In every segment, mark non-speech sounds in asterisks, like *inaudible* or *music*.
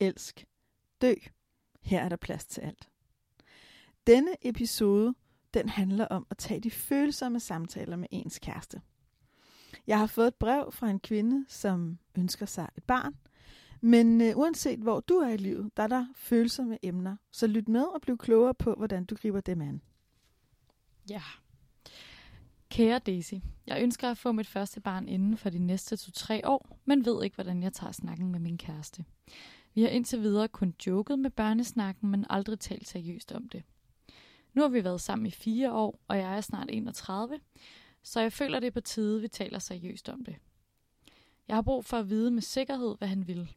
elsk, dø. Her er der plads til alt. Denne episode, den handler om at tage de følsomme samtaler med ens kæreste. Jeg har fået et brev fra en kvinde, som ønsker sig et barn. Men øh, uanset hvor du er i livet, der er der følsomme emner. Så lyt med og bliv klogere på, hvordan du griber dem an. Ja. Kære Daisy, jeg ønsker at få mit første barn inden for de næste to-tre år, men ved ikke, hvordan jeg tager snakken med min kæreste. Vi har indtil videre kun joket med børnesnakken, men aldrig talt seriøst om det. Nu har vi været sammen i fire år, og jeg er snart 31, så jeg føler det er på tide, vi taler seriøst om det. Jeg har brug for at vide med sikkerhed, hvad han vil.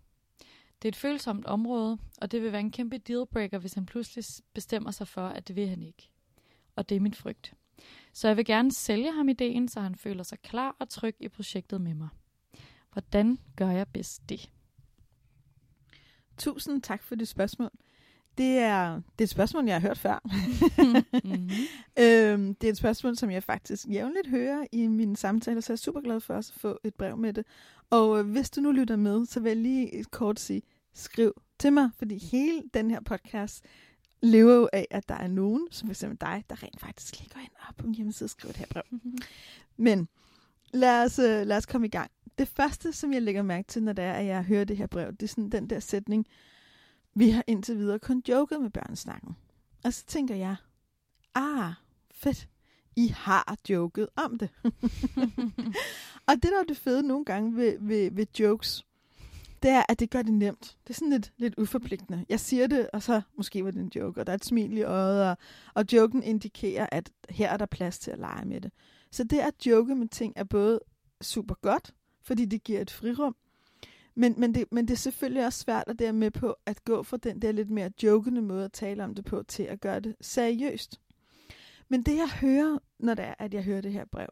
Det er et følsomt område, og det vil være en kæmpe dealbreaker, hvis han pludselig bestemmer sig for, at det vil han ikke. Og det er min frygt. Så jeg vil gerne sælge ham ideen, så han føler sig klar og tryg i projektet med mig. Hvordan gør jeg bedst det? Tusind tak for det spørgsmål. Det er, det er et spørgsmål, jeg har hørt før. mm-hmm. *laughs* øhm, det er et spørgsmål, som jeg faktisk jævnligt hører i mine samtaler, så jeg er super glad for også at få et brev med det. Og øh, hvis du nu lytter med, så vil jeg lige kort sige, skriv til mig, fordi hele den her podcast lever jo af, at der er nogen, som f.eks. dig, der rent faktisk lige går ind og på min hjemmeside og skriver det her brev. Mm-hmm. *laughs* Men lad os, øh, lad os komme i gang. Det første, som jeg lægger mærke til, når det er, at jeg hører det her brev, det er sådan den der sætning, vi har indtil videre kun joket med børnesnakken. Og så tænker jeg, ah, fedt, I har joket om det. *laughs* og det, der er det fede nogle gange ved, ved, ved jokes, det er, at det gør det nemt. Det er sådan lidt, lidt uforpligtende. Jeg siger det, og så måske var det en joke, og der er et smil i øjet, og, og joken indikerer, at her er der plads til at lege med det. Så det at joke med ting er både super godt, fordi det giver et frirum, men, men, det, men det er selvfølgelig også svært at det med på at gå fra den der lidt mere jokende måde at tale om det på, til at gøre det seriøst. Men det jeg hører, når det er, at jeg hører det her brev,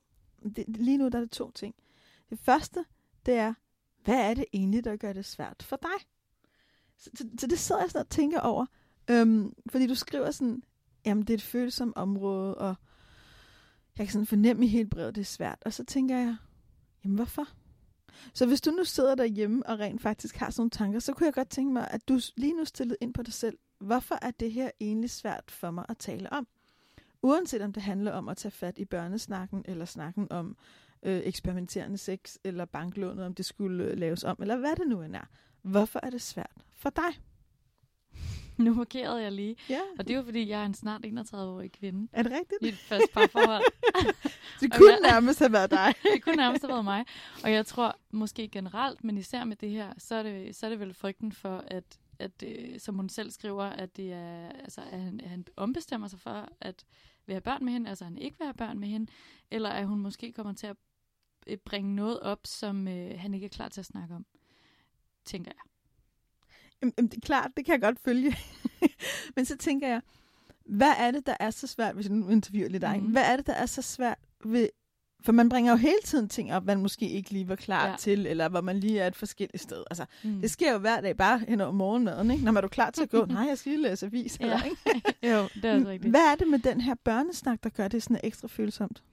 det, lige nu der er det to ting. Det første, det er, hvad er det egentlig, der gør det svært for dig? Så, så, så det sidder jeg sådan og tænker over. Øhm, fordi du skriver sådan, jamen det er et følsomt område, og jeg kan sådan fornemme i hele brevet, det er svært. Og så tænker jeg, jamen hvorfor? Så hvis du nu sidder derhjemme og rent faktisk har sådan nogle tanker, så kunne jeg godt tænke mig, at du lige nu stillede ind på dig selv. Hvorfor er det her egentlig svært for mig at tale om? Uanset om det handler om at tage fat i børnesnakken, eller snakken om øh, eksperimenterende sex, eller banklånet, om det skulle øh, laves om, eller hvad det nu end er. Hvorfor er det svært for dig? *laughs* Nu markerede jeg lige. Ja. Og det er jo fordi, jeg er en snart 31-årig kvinde. Er det rigtigt? I et fast parforhold. *laughs* det kunne jeg, nærmest have været dig. *laughs* det kunne nærmest have været mig. Og jeg tror måske generelt, men især med det her, så er det, så er det vel frygten for, at, at øh, som hun selv skriver, at, det er, altså, at, han, at han ombestemmer sig for at have børn med hende, altså han ikke vil have børn med hende, eller at hun måske kommer til at øh, bringe noget op, som øh, han ikke er klar til at snakke om, tænker jeg. Jamen, det er klart, det kan jeg godt følge. *laughs* Men så tænker jeg, hvad er det, der er så svært, hvis jeg nu interviewer lidt dig, mm. hvad er det, der er så svært ved, for man bringer jo hele tiden ting op, man måske ikke lige var klar ja. til, eller hvor man lige er et forskelligt sted. Altså, mm. det sker jo hver dag, bare hen over morgenmaden, ikke? Når man er du klar til at gå, *laughs* nej, jeg skal lige læse avis, ja. eller, ikke? *laughs* jo, det er altså rigtigt. Hvad er det med den her børnesnak, der gør det sådan ekstra følsomt?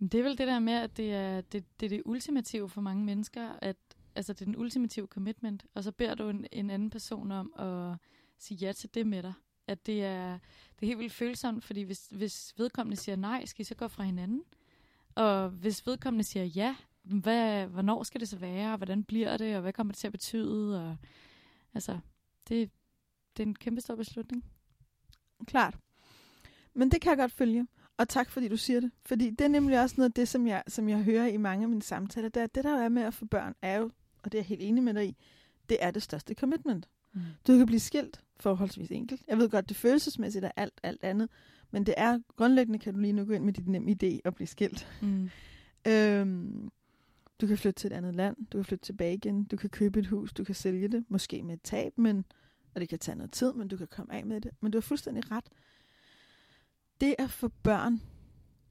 Det er vel det der med, at det er det, det, er det ultimative for mange mennesker, at altså det er den ultimative commitment, og så beder du en, en anden person om at sige ja til det med dig. At det er, det er helt vildt følsomt, fordi hvis, hvis vedkommende siger nej, skal I så gå fra hinanden? Og hvis vedkommende siger ja, hvad, hvornår skal det så være, og hvordan bliver det, og hvad kommer det til at betyde? Og, altså, det, det er en kæmpe stor beslutning. Klart. Men det kan jeg godt følge. Og tak, fordi du siger det. Fordi det er nemlig også noget af det, som jeg, som jeg hører i mange af mine samtaler. Det, er, det der er med at få børn, er jo og det er jeg helt enig med dig i, det er det største commitment. Mm. Du kan blive skilt forholdsvis enkelt. Jeg ved godt, det følelsesmæssigt er alt, alt andet, men det er grundlæggende, kan du lige nu gå ind med dit nem idé og blive skilt. Mm. *laughs* øhm, du kan flytte til et andet land, du kan flytte tilbage igen, du kan købe et hus, du kan sælge det, måske med et tab, men og det kan tage noget tid, men du kan komme af med det. Men du har fuldstændig ret. Det at få børn,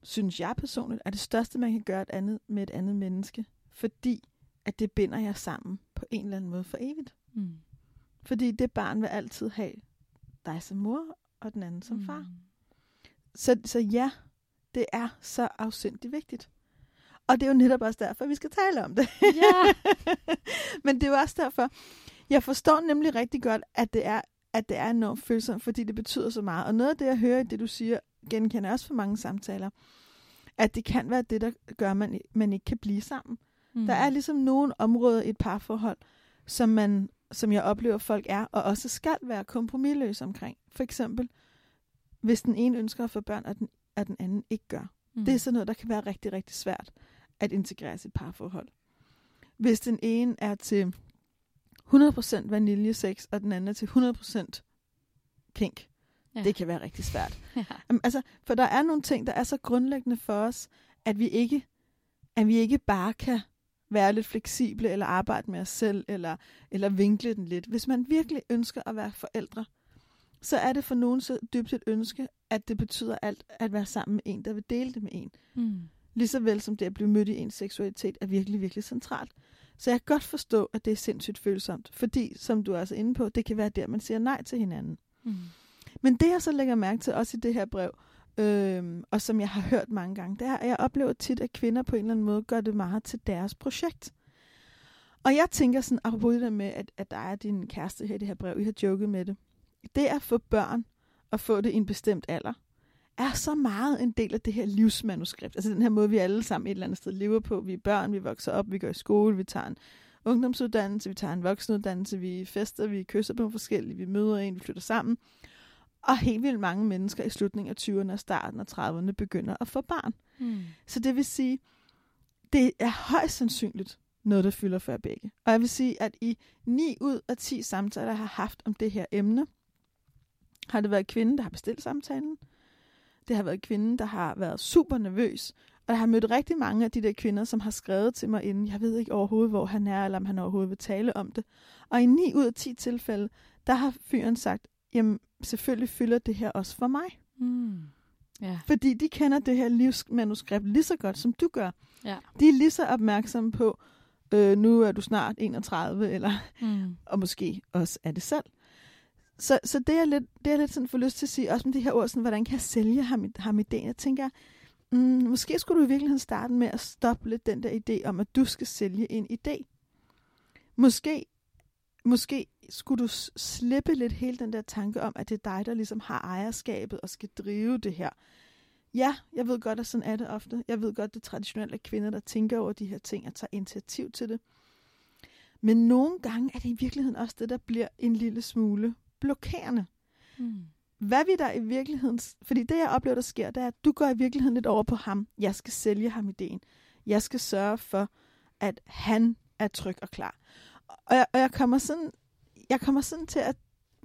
synes jeg personligt, er det største, man kan gøre et andet, med et andet menneske. Fordi at det binder jer sammen på en eller anden måde for evigt. Mm. Fordi det barn vil altid have dig som mor, og den anden som far. Mm. Så, så ja, det er så afsindigt vigtigt. Og det er jo netop også derfor, vi skal tale om det. Ja. *laughs* Men det er jo også derfor, jeg forstår nemlig rigtig godt, at det er, at det er enormt følsomt, fordi det betyder så meget. Og noget af det, jeg hører i det, du siger, genkender også for mange samtaler, at det kan være det, der gør, at man, man ikke kan blive sammen. Mm. Der er ligesom nogle områder i et parforhold, som, man, som jeg oplever, folk er, og også skal være kompromilløse omkring. For eksempel, hvis den ene ønsker at få børn, og den, at den anden ikke gør. mm. Det er sådan noget, der kan være rigtig, rigtig svært at integrere i sit parforhold. Hvis den ene er til 100% vaniljesex, og den anden er til 100% kink, Ja. ja. det kan være rigtig svært. *laughs* Ja. Jamen, altså, for der er nogle ting, der er så grundlæggende for os, at vi ikke, at vi ikke bare kan være lidt fleksible, eller arbejde med os selv, eller, eller vinkle den lidt. Hvis man virkelig ønsker at være forældre, så er det for nogen så dybt et ønske, at det betyder alt at være sammen med en, der vil dele det med en. Mm. Lige så vel som det at blive mødt i ens seksualitet er virkelig, virkelig centralt. Så jeg kan godt forstå, at det er sindssygt følsomt, fordi, som du er også inde på, det kan være der, man siger nej til hinanden. Mm. Men det, jeg så lægger mærke til, også i det her brev, øhm, og som jeg har hørt mange gange, det er, at jeg oplever tit, at kvinder på en eller anden måde gør det meget til deres projekt. Og jeg tænker sådan, apropos det der med, at, at der er din kæreste her i det her brev, I har joket med det. Det at få børn, og få det i en bestemt alder, er så meget en del af det her livsmanuskript. Altså den her måde, vi alle sammen et eller andet sted lever på. Vi er børn, vi vokser op, vi går i skole, vi tager en ungdomsuddannelse, vi tager en voksenuddannelse, vi fester, vi kysser på forskellige, vi møder en, vi flytter sammen. Og helt vildt mange mennesker i slutningen af 20'erne og starten af 30'erne begynder at få barn. Mm. Så det vil sige, det er højst sandsynligt noget, der fylder for begge. Og jeg vil sige, at i 9 ud af 10 samtaler, jeg har haft om det her emne, har det været kvinden, der har bestilt samtalen. Det har været kvinden, der har været super nervøs. Og jeg har mødt rigtig mange af de der kvinder, som har skrevet til mig inden, jeg ved ikke overhovedet, hvor han er, eller om han overhovedet vil tale om det. Og i 9 ud af 10 tilfælde, der har fyren sagt, jamen selvfølgelig fylder det her også for mig. Mm. Ja. Fordi de kender det her livsmanuskript lige så godt, som du gør. Ja. De er lige så opmærksomme på, øh, nu er du snart 31, eller, Mm. og måske også er det selv. Så, så det er lidt, det er lidt sådan for lyst til at sige, også med de her ord, sådan, hvordan kan jeg sælge ham, ham idéen? Jeg tænker, mm, måske skulle du i virkeligheden starte med at stoppe lidt den der idé om, at du skal sælge en idé. Måske, måske skulle du slippe lidt hele den der tanke om, at det er dig, der ligesom har ejerskabet og skal drive det her. Ja, jeg ved godt, at sådan er det ofte. Jeg ved godt, det er traditionelt er kvinder, der tænker over de her ting og tager initiativ til det. Men nogle gange er det i virkeligheden også det, der bliver en lille smule blokerende. Mm. Hvad vi der i virkeligheden... Fordi det, jeg oplever, der sker, det er, at du går i virkeligheden lidt over på ham. Jeg skal sælge ham ideen. Jeg skal sørge for, at han er tryg og klar. Og jeg, og jeg kommer sådan... Jeg kommer sådan til at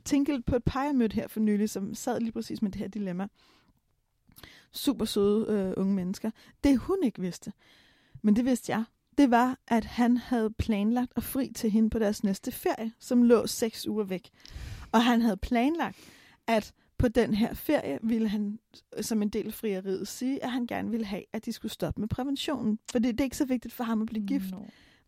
tænke lidt på et par, jeg mødte her for nylig, som sad lige præcis med det her dilemma. Super søde øh, unge mennesker. Det hun ikke vidste, men det vidste jeg, det var, at han havde planlagt at fri til hende på deres næste ferie, som lå seks uger væk. Og han havde planlagt, at på den her ferie ville han som en del af frieriet sige, at han gerne ville have, at de skulle stoppe med præventionen. For det, det er ikke så vigtigt for ham at blive gift, No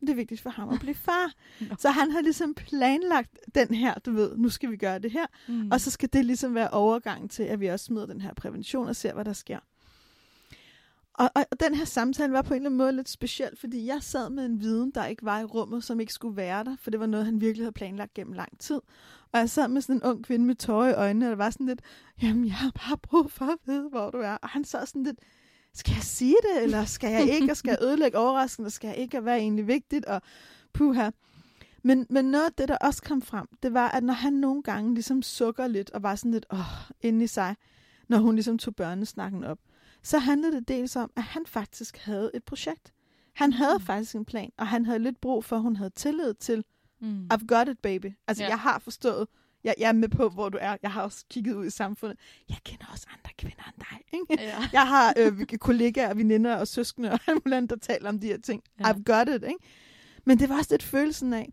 det er vigtigt for ham at blive far. *laughs* Så han har ligesom planlagt den her, du ved, nu skal vi gøre det her. Mm. Og så skal det ligesom være overgang til, at vi også smider den her prævention og ser, hvad der sker. Og, og og den her samtale var på en eller anden måde lidt speciel, fordi jeg sad med en viden, der ikke var i rummet, som ikke skulle være der, for det var noget, han virkelig havde planlagt gennem lang tid. Og jeg sad med sådan en ung kvinde med tårer i øjnene, og det var sådan lidt, jamen jeg har bare brug for at vide, hvor du er. Og han sad sådan lidt, skal jeg sige det, eller skal jeg ikke, og skal jeg ødelægge overraskelsen, og skal jeg ikke, og hvad er egentlig vigtigt, og puha. Men, men noget af det, der også kom frem, det var, at når han nogle gange ligesom sukker lidt, og var sådan lidt, åh, inde i sig, når hun ligesom tog børnesnakken op, så handlede det dels om, at han faktisk havde et projekt. Han havde Mm. faktisk en plan, og han havde lidt brug for, at hun havde tillid til, Mm. I've got it, baby. Altså, ja. jeg har forstået, jeg, jeg er med på, hvor du er. Jeg har også kigget ud i samfundet. Jeg kender også andre kvinder end dig, ikke? Ja. *laughs* Jeg har øh, kollegaer, veninder og søskende og alt der taler om de her ting. Ja. I've got it, ikke? Men det var også lidt følelsen af,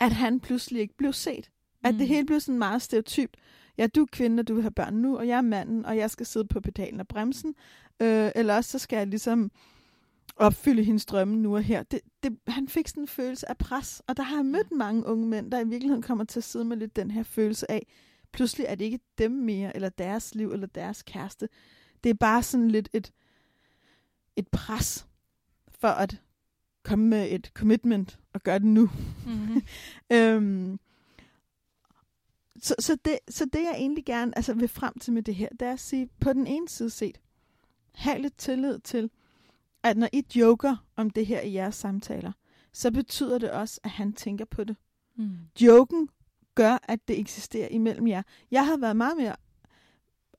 at han pludselig ikke blev set. At det Mm. hele bliver sådan meget stereotypt. Ja, du er kvinde, og du vil have børn nu, og jeg er manden, og jeg skal sidde på pedalen og bremsen. Øh, eller også så skal jeg ligesom opfylde hendes drømme nu og her. Det, det, han fik sådan en følelse af pres, og der har jeg mødt mange unge mænd, der i virkeligheden kommer til at sidde med lidt den her følelse af, pludselig er det ikke dem mere, eller deres liv, eller deres kæreste. Det er bare sådan lidt et, et pres for at komme med et commitment og gøre det nu. Mm-hmm. *laughs* Øhm, så, så, det, så det jeg egentlig gerne altså, vil frem til med det her, det er at sige, på den ene side set, have lidt tillid til, at når I joker om det her i jeres samtaler, så betyder det også, at han tænker på det. Mm. Joken gør, at det eksisterer imellem jer. Jeg havde været meget mere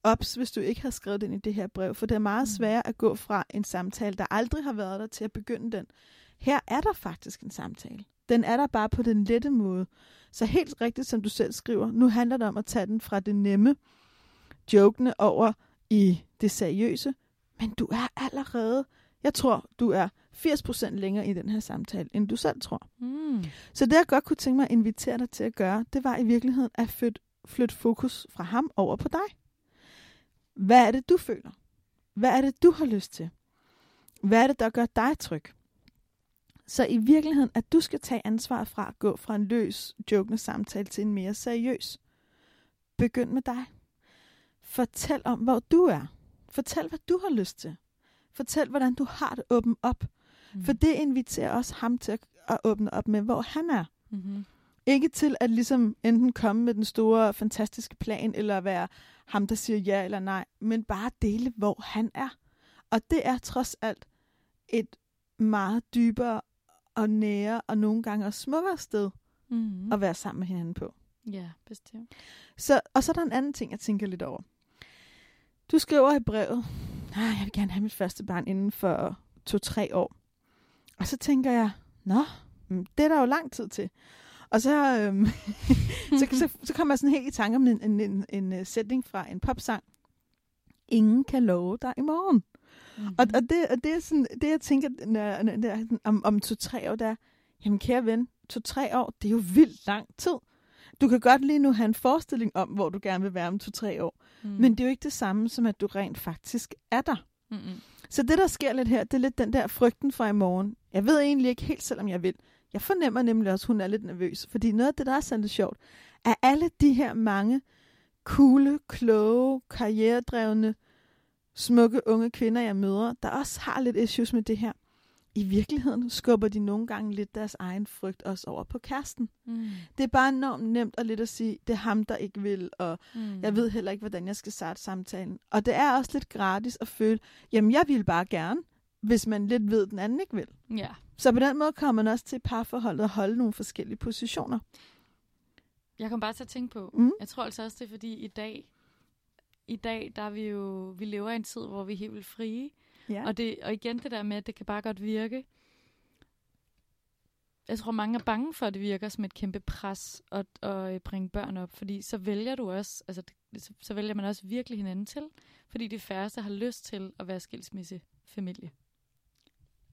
ops, hvis du ikke havde skrevet ind i det her brev, for det er meget Mm. sværere at gå fra en samtale, der aldrig har været der, til at begynde den. Her er der faktisk en samtale. Den er der bare på den lette måde. Så helt rigtigt, som du selv skriver, nu handler det om at tage den fra det nemme, jokende over i det seriøse, men du er allerede, jeg tror, du er 80% længere i den her samtale, end du selv tror. Mm. Så det, jeg godt kunne tænke mig at invitere dig til at gøre, det var i virkeligheden at flytte, flytte fokus fra ham over på dig. Hvad er det, du føler? Hvad er det, du har lyst til? Hvad er det, der gør dig tryg? Så i virkeligheden, at du skal tage ansvar fra at gå fra en løs, jokende samtale til en mere seriøs. Begynd med dig. Fortæl om, hvor du er. Fortæl, hvad du har lyst til. Fortæl, hvordan du har det åbent op. Mm. For det inviterer også ham til at- at åbne op med, hvor han er. Mm-hmm. Ikke til at ligesom enten komme med den store, fantastiske plan, eller være ham, der siger ja eller nej, men bare dele, hvor han er. Og det er trods alt et meget dybere og nære, og nogle gange også smukkere sted Mm-hmm. at være sammen med hinanden på. Ja, bestemt. Så, og så er der en anden ting, jeg tænker lidt over. Du skriver i brevet, "Ah, jeg vil gerne have mit første barn inden for to-tre år. Og så tænker jeg, nå, mm, det er der jo lang tid til. Og så, øhm, *laughs* så, så, så kommer jeg sådan helt i tanke om en, en, en, en øh, sætning fra en popsang. Ingen kan love dig i morgen. Mm-hmm. Og, og, det, og det er sådan, det jeg tænker når, når, der, om, om to-tre år, der er, jamen kære ven, to-tre år, det er jo vildt lang tid. Du kan godt lige nu have en forestilling om, hvor du gerne vil være om to-tre år. mm. Men det er jo ikke det samme, som at du rent faktisk er der. Mm-hmm. Så det, der sker lidt her, det er lidt den der frygten for i morgen. Jeg ved egentlig ikke helt, selvom jeg vil. Jeg fornemmer nemlig også, at hun er lidt nervøs. Fordi noget af det, der er sandt sjovt, er alle de her mange coole, kloge, karrieredrevne, smukke unge kvinder, jeg møder, der også har lidt issues med det her. I virkeligheden skubber de nogle gange lidt deres egen frygt også over på kæresten. Mm. Det er bare enormt nemt at lidt at sige, det er ham, der ikke vil, og Mm. jeg ved heller ikke, hvordan jeg skal starte samtalen. Og det er også lidt gratis at føle, jamen jeg vil bare gerne, hvis man lidt ved, at den anden ikke vil. Ja. Så på den måde kommer man også til parforholdet at holde nogle forskellige positioner. Jeg kom bare til at tænke på, Mm. jeg tror altså også, det er fordi i dag, i dag, der er vi jo, vi lever i en tid, hvor vi er helt vildt frie. Ja. Og, det, og igen det der med, at det kan bare godt virke. Jeg tror, mange er bange for, at det virker som et kæmpe pres at, at øh, bringe børn op. Fordi så vælger du også, altså det, så, så vælger man også virkelig hinanden til. Fordi de færreste har lyst til at være skilsmissefamilie.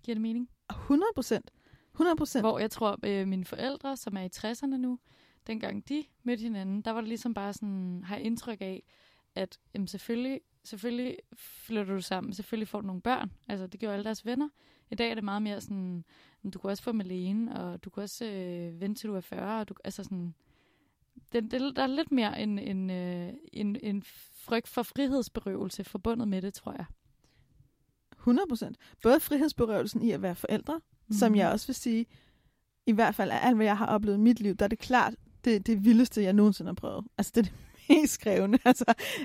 Giver det mening? 100 procent. 100 procent. Hvor jeg tror, øh, mine forældre, som er i 60'erne nu, dengang de mødte hinanden, der var det ligesom bare sådan, har indtryk af, at jamen, selvfølgelig, selvfølgelig flytter du sammen, selvfølgelig får du nogle børn. Altså, det gjorde alle deres venner. I dag er det meget mere sådan, "Men du kan også få dem alene, og du kan også øh, vente til du er 40. Og du, altså sådan, det, det, der er lidt mere en, en, øh, en, en frygt for frihedsberøvelse forbundet med det, tror jeg. 100 procent. Både frihedsberøvelsen i at være forældre, mm. som jeg også vil sige, i hvert fald af alt, hvad jeg har oplevet i mit liv, der er det klart det, det vildeste, jeg nogensinde har prøvet. Altså, det *laughs* krævende. Altså,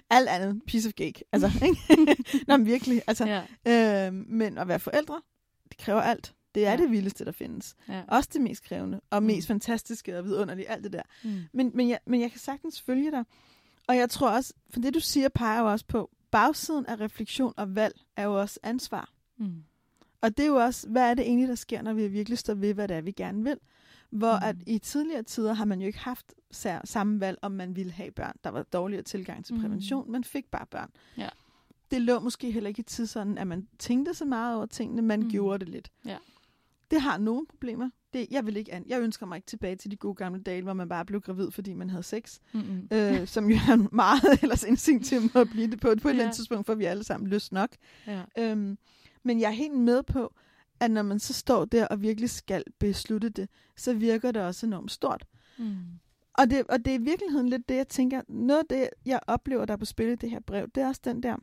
alt andet, piece of cake. Altså, *laughs* ikke? *laughs* Nå, men virkelig. Altså, Ja, øh, men at være forældre, det kræver alt. Det er Ja. det vildeste, der findes. ja. Også det mest krævende, og Mm. mest fantastiske og vidunderlige, alt det der. Mm. Men, men, jeg, men jeg kan sagtens følge dig. Og jeg tror også, for det du siger, peger jo også på, bagsiden af refleksion og valg er jo også ansvar. Mm. Og det er jo også, hvad er det egentlig, der sker, når vi virkelig står ved, hvad det er, vi gerne vil. Hvor Mm. at i tidligere tider har man jo ikke haft sær- samme valg, om man ville have børn. Der var dårligere tilgang til Mm. prævention, man fik bare børn. Ja. Det lå måske heller ikke i tid sådan, at man tænkte så meget over tingene, man Mm. mm. gjorde det lidt. Ja. Det har nogle problemer. Det, jeg, vil ikke an, jeg ønsker mig ikke tilbage til de gode gamle dage, hvor man bare blev gravid, fordi man havde sex. Mm-hmm. Øh, som jo er *laughs* meget ellers instinktivt at blive det på. På et ja. eller andet tidspunkt får vi alle sammen lyst nok. Ja. Øhm, men jeg er helt med på, at når man så står der og virkelig skal beslutte det, så virker det også enormt stort. Mm. Og det, og det er i virkeligheden lidt det, jeg tænker, noget af det, jeg oplever, der er på spil i det her brev, det er også den der,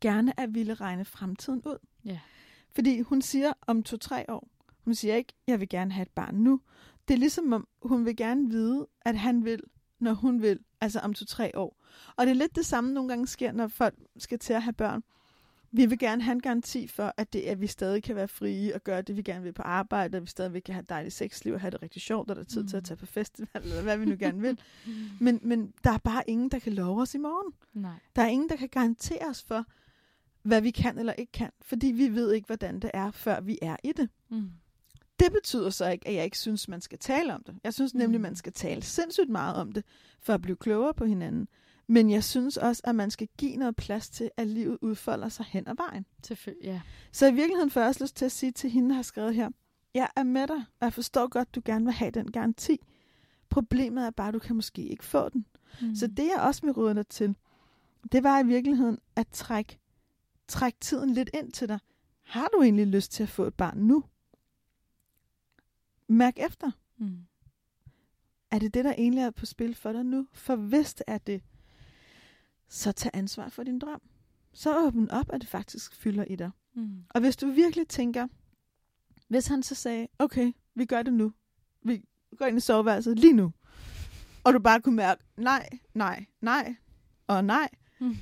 gerne at ville regne fremtiden ud. Ja. Fordi hun siger om to-tre år, hun siger ikke, jeg vil gerne have et barn nu. Det er ligesom, om hun vil gerne vide, at han vil, når hun vil, altså om to-tre år. Og det er lidt det samme, nogle gange sker, når folk skal til at have børn. Vi vil gerne have en garanti for, at, det, at vi stadig kan være frie og gøre det, vi gerne vil på arbejde, at vi stadig kan have et dejligt sexliv og have det rigtig sjovt, og der er tid mm. til at Mm. tage på festival, *laughs* eller hvad vi nu gerne vil. Men, men der er bare ingen, der kan love os i morgen. Nej. Der er ingen, der kan garantere os for, hvad vi kan eller ikke kan, fordi vi ved ikke, hvordan det er, før vi er i det. Mm. Det betyder så ikke, at jeg ikke synes, man skal tale om det. Jeg synes nemlig, Mm. man skal tale sindssygt meget om det, for at blive klogere på hinanden. Men jeg synes også, at man skal give noget plads til, at livet udfolder sig hen ad vejen. Selvfølgelig, ja. Så i virkeligheden får jeg også lyst til at sige til hende, der har skrevet her, jeg er med dig, og jeg forstår godt, du gerne vil have den garanti. Problemet er bare, at du kan måske ikke få den. Mm. Så det, jeg også vil råde dig til, det var i virkeligheden at trække, trække tiden lidt ind til dig. Har du egentlig lyst til at få et barn nu? Mærk efter. Mm. Er det det, der egentlig er på spil for dig nu? For hvis det er det, så tag ansvar for din drøm. Så åbn op, at det faktisk fylder i dig. Mm. Og hvis du virkelig tænker, hvis han så sagde, okay, vi gør det nu. Vi går ind i soveværelset lige nu. Og du bare kunne mærke, nej, nej, nej og nej. Mm.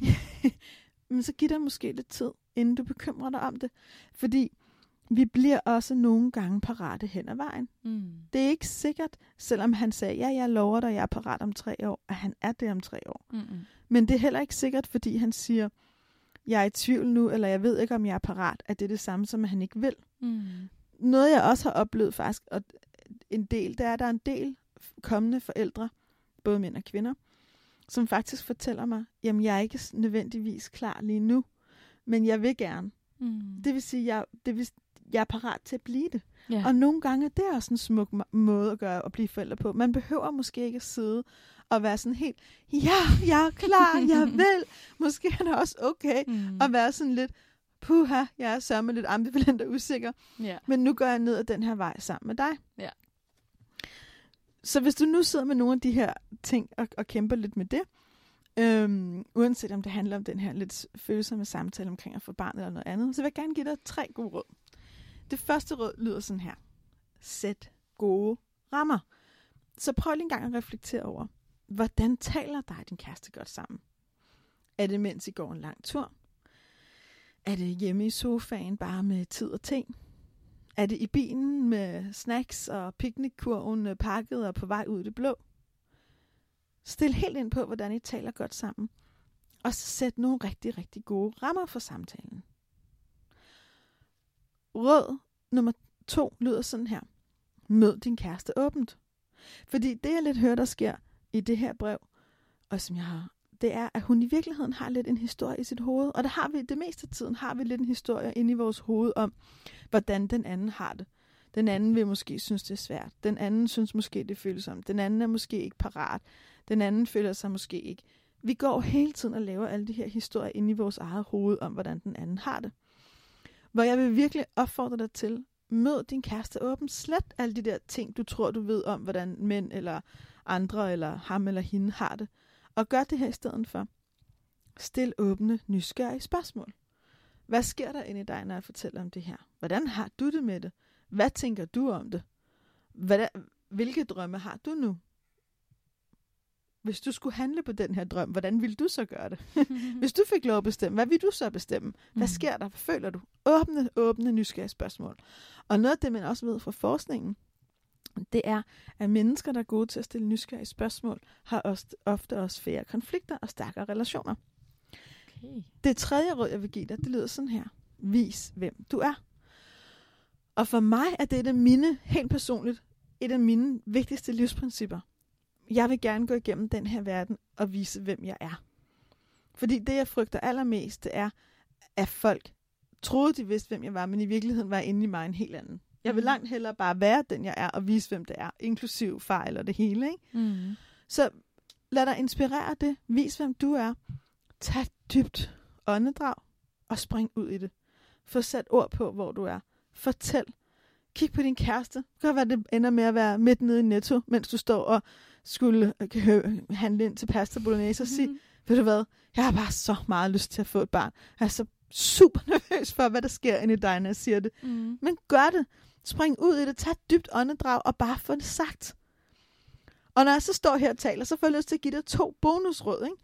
*laughs* Men så giv dig måske lidt tid, inden du bekymrer dig om det. Fordi vi bliver også nogle gange parate hen ad vejen. Mm. Det er ikke sikkert, selvom han sagde, ja, jeg lover dig, jeg er parat om tre år, at han er det om tre år. Mm-mm. Men det er heller ikke sikkert, fordi han siger, jeg er i tvivl nu, eller jeg ved ikke, om jeg er parat, at det er det samme, som han ikke vil. Mm. Noget, jeg også har oplevet faktisk, og en del, det er, der er en del kommende forældre, både mænd og kvinder, som faktisk fortæller mig, jamen jeg er ikke nødvendigvis klar lige nu, men jeg vil gerne. Mm. Det vil sige, jeg, det vil, jeg er parat til at blive det. ja. Og nogle gange det er også en smuk måde at gøre at blive forældre på. Man behøver måske ikke at sidde og være sådan helt, ja, jeg er klar, jeg *laughs* vil. Måske er det også okay mm. at være sådan lidt, puha, jeg er sørme lidt ambivalent og usikker. ja. Men nu går jeg ned ad den her vej sammen med dig. Ja. Så hvis du nu sidder med nogle af de her ting og, og kæmper lidt med det, øhm, uanset om det handler om den her lidt følsomme samtale omkring at få barn eller noget andet, så vil jeg gerne give dig tre gode råd. Det første råd lyder sådan her. Sæt gode rammer. Så prøv lige en gang at reflektere over, hvordan taler dig og din kæreste godt sammen? Er det mens I går en lang tur? Er det hjemme i sofaen bare med tid og ting? Er det i bilen med snacks og piknikkurven øh, pakket og på vej ud i det blå? Stil helt ind på, hvordan I taler godt sammen. Og så sæt nogle rigtig, rigtig gode rammer for samtalen. Råd nummer to lyder sådan her. Mød din kæreste åbent. Fordi det, jeg lidt hører, der sker i det her brev, og som jeg har, det er, at hun i virkeligheden har lidt en historie i sit hoved. Og der har vi det meste af tiden, har vi lidt en historie inde i vores hoved om, hvordan den anden har det. Den anden vil måske synes, det er svært. Den anden synes måske, det føles som. Den anden er måske ikke parat. Den anden føler sig måske ikke. Vi går hele tiden og laver alle de her historier inde i vores eget hoved om, hvordan den anden har det. Hvor jeg vil virkelig opfordre dig til, mød din kæreste åben. Slet alle de der ting, du tror, du ved om, hvordan mænd eller andre, eller ham eller hende har det. Og gør det her i stedet for. Stil åbne, nysgerrige spørgsmål. Hvad sker der inde i dig, når jeg fortæller om det her? Hvordan har du det med det? Hvad tænker du om det? Hvad, hvilke drømme har du nu? Hvis du skulle handle på den her drøm, hvordan ville du så gøre det? *laughs* Hvis du fik lov at bestemme, hvad vil du så bestemme? Hvad Mm. sker der? Hvad føler du? Åbne, åbne, nysgerrige spørgsmål. Og noget af det, man også ved fra forskningen, det er, at mennesker, der er gode til at stille nysgerrige spørgsmål, har også, ofte også færre konflikter og stærkere relationer. Okay. Det tredje råd, jeg vil give dig, det lyder sådan her. Vis, hvem du er. Og for mig er det et af mine, helt personligt, et af mine vigtigste livsprincipper. Jeg vil gerne gå igennem den her verden og vise, hvem jeg er. Fordi det, jeg frygter allermest, det er, at folk troede, de vidste, hvem jeg var, men i virkeligheden var inde i mig en helt anden. Jeg vil Mhm. langt hellere bare være den, jeg er, og vise, hvem det er, inklusiv fejl og det hele. Ikke? Mm. Så lad dig inspirere det. Vis, hvem du er. Tag dybt åndedrag og spring ud i det. Få sat ord på, hvor du er. Fortæl. Kig på din kæreste. Det kan være, det ender med at være midt nede i netto, mens du står og skulle øh, handle ind til pasta bolognese og sige, Mhm. ved du hvad, jeg har bare så meget lyst til at få et barn. Jeg er så super *laughs* nervøs for, hvad der sker inde i dig, når jeg siger det. Mm. Men gør det. Spring ud i det. Tag et dybt åndedrag og bare få det sagt. Og når jeg så står her og taler, så får jeg lyst til at give dig to bonusråd. Ikke?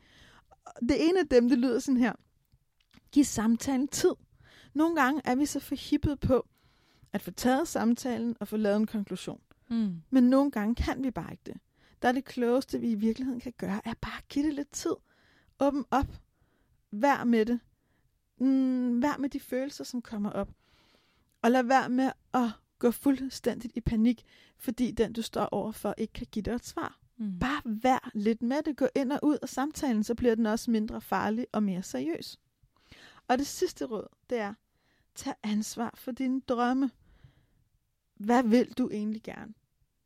Det ene af dem, det lyder sådan her. Giv samtalen tid. Nogle gange er vi så forhippet på at få taget samtalen og få lavet en konklusion. Mm. Men nogle gange kan vi bare ikke det. Der er det klogeste, vi i virkeligheden kan gøre, er bare at give det lidt tid. Åbn op. Vær med det. Mm, vær med de følelser, som kommer op. Og lad være med at gå fuldstændigt i panik, fordi den, du står overfor, ikke kan give dig et svar. Mm. Bare vær lidt med det. Gå ind og ud af samtalen, så bliver den også mindre farlig og mere seriøs. Og det sidste råd, det er, tag ansvar for dine drømme. Hvad vil du egentlig gerne?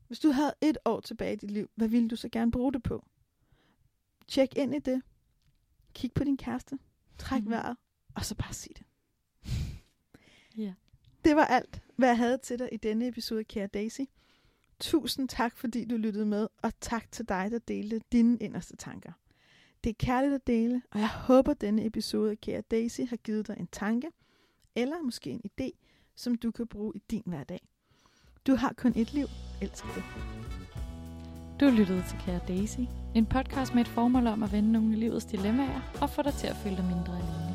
Hvis du havde et år tilbage i dit liv, hvad ville du så gerne bruge det på? Tjek ind i det. Kig på din kæreste. Træk Mhm. vejret. Og så bare sig det. Ja. Det var alt, hvad jeg havde til dig i denne episode Kære Daisy. Tusind tak, fordi du lyttede med, og tak til dig, der delte dine inderste tanker. Det er kærligt at dele, og jeg håber, denne episode af Kære Daisy har givet dig en tanke, eller måske en idé, som du kan bruge i din hverdag. Du har kun et liv. Elsk det. Du lyttede til Kære Daisy, en podcast med et formål om at vende nogle af livets dilemmaer og få dig til at føle dig mindre alene.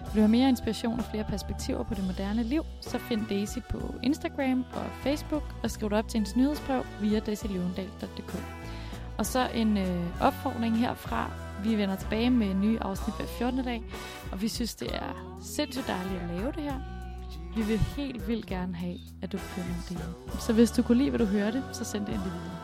Vil du have mere inspiration og flere perspektiver på det moderne liv, så find Daisy på Instagram og Facebook og skriv dig op til en nyhedsbrev via daisylevendal.dk. Og så en øh, opfordring herfra. Vi vender tilbage med nye afsnit hver 14. dag, og vi synes, det er sindssygt dejligt at lave det her. Vi vil helt vildt gerne have, at du begynder at dele. Så hvis du kunne lide, hvad du hørte, så send det endelig videre.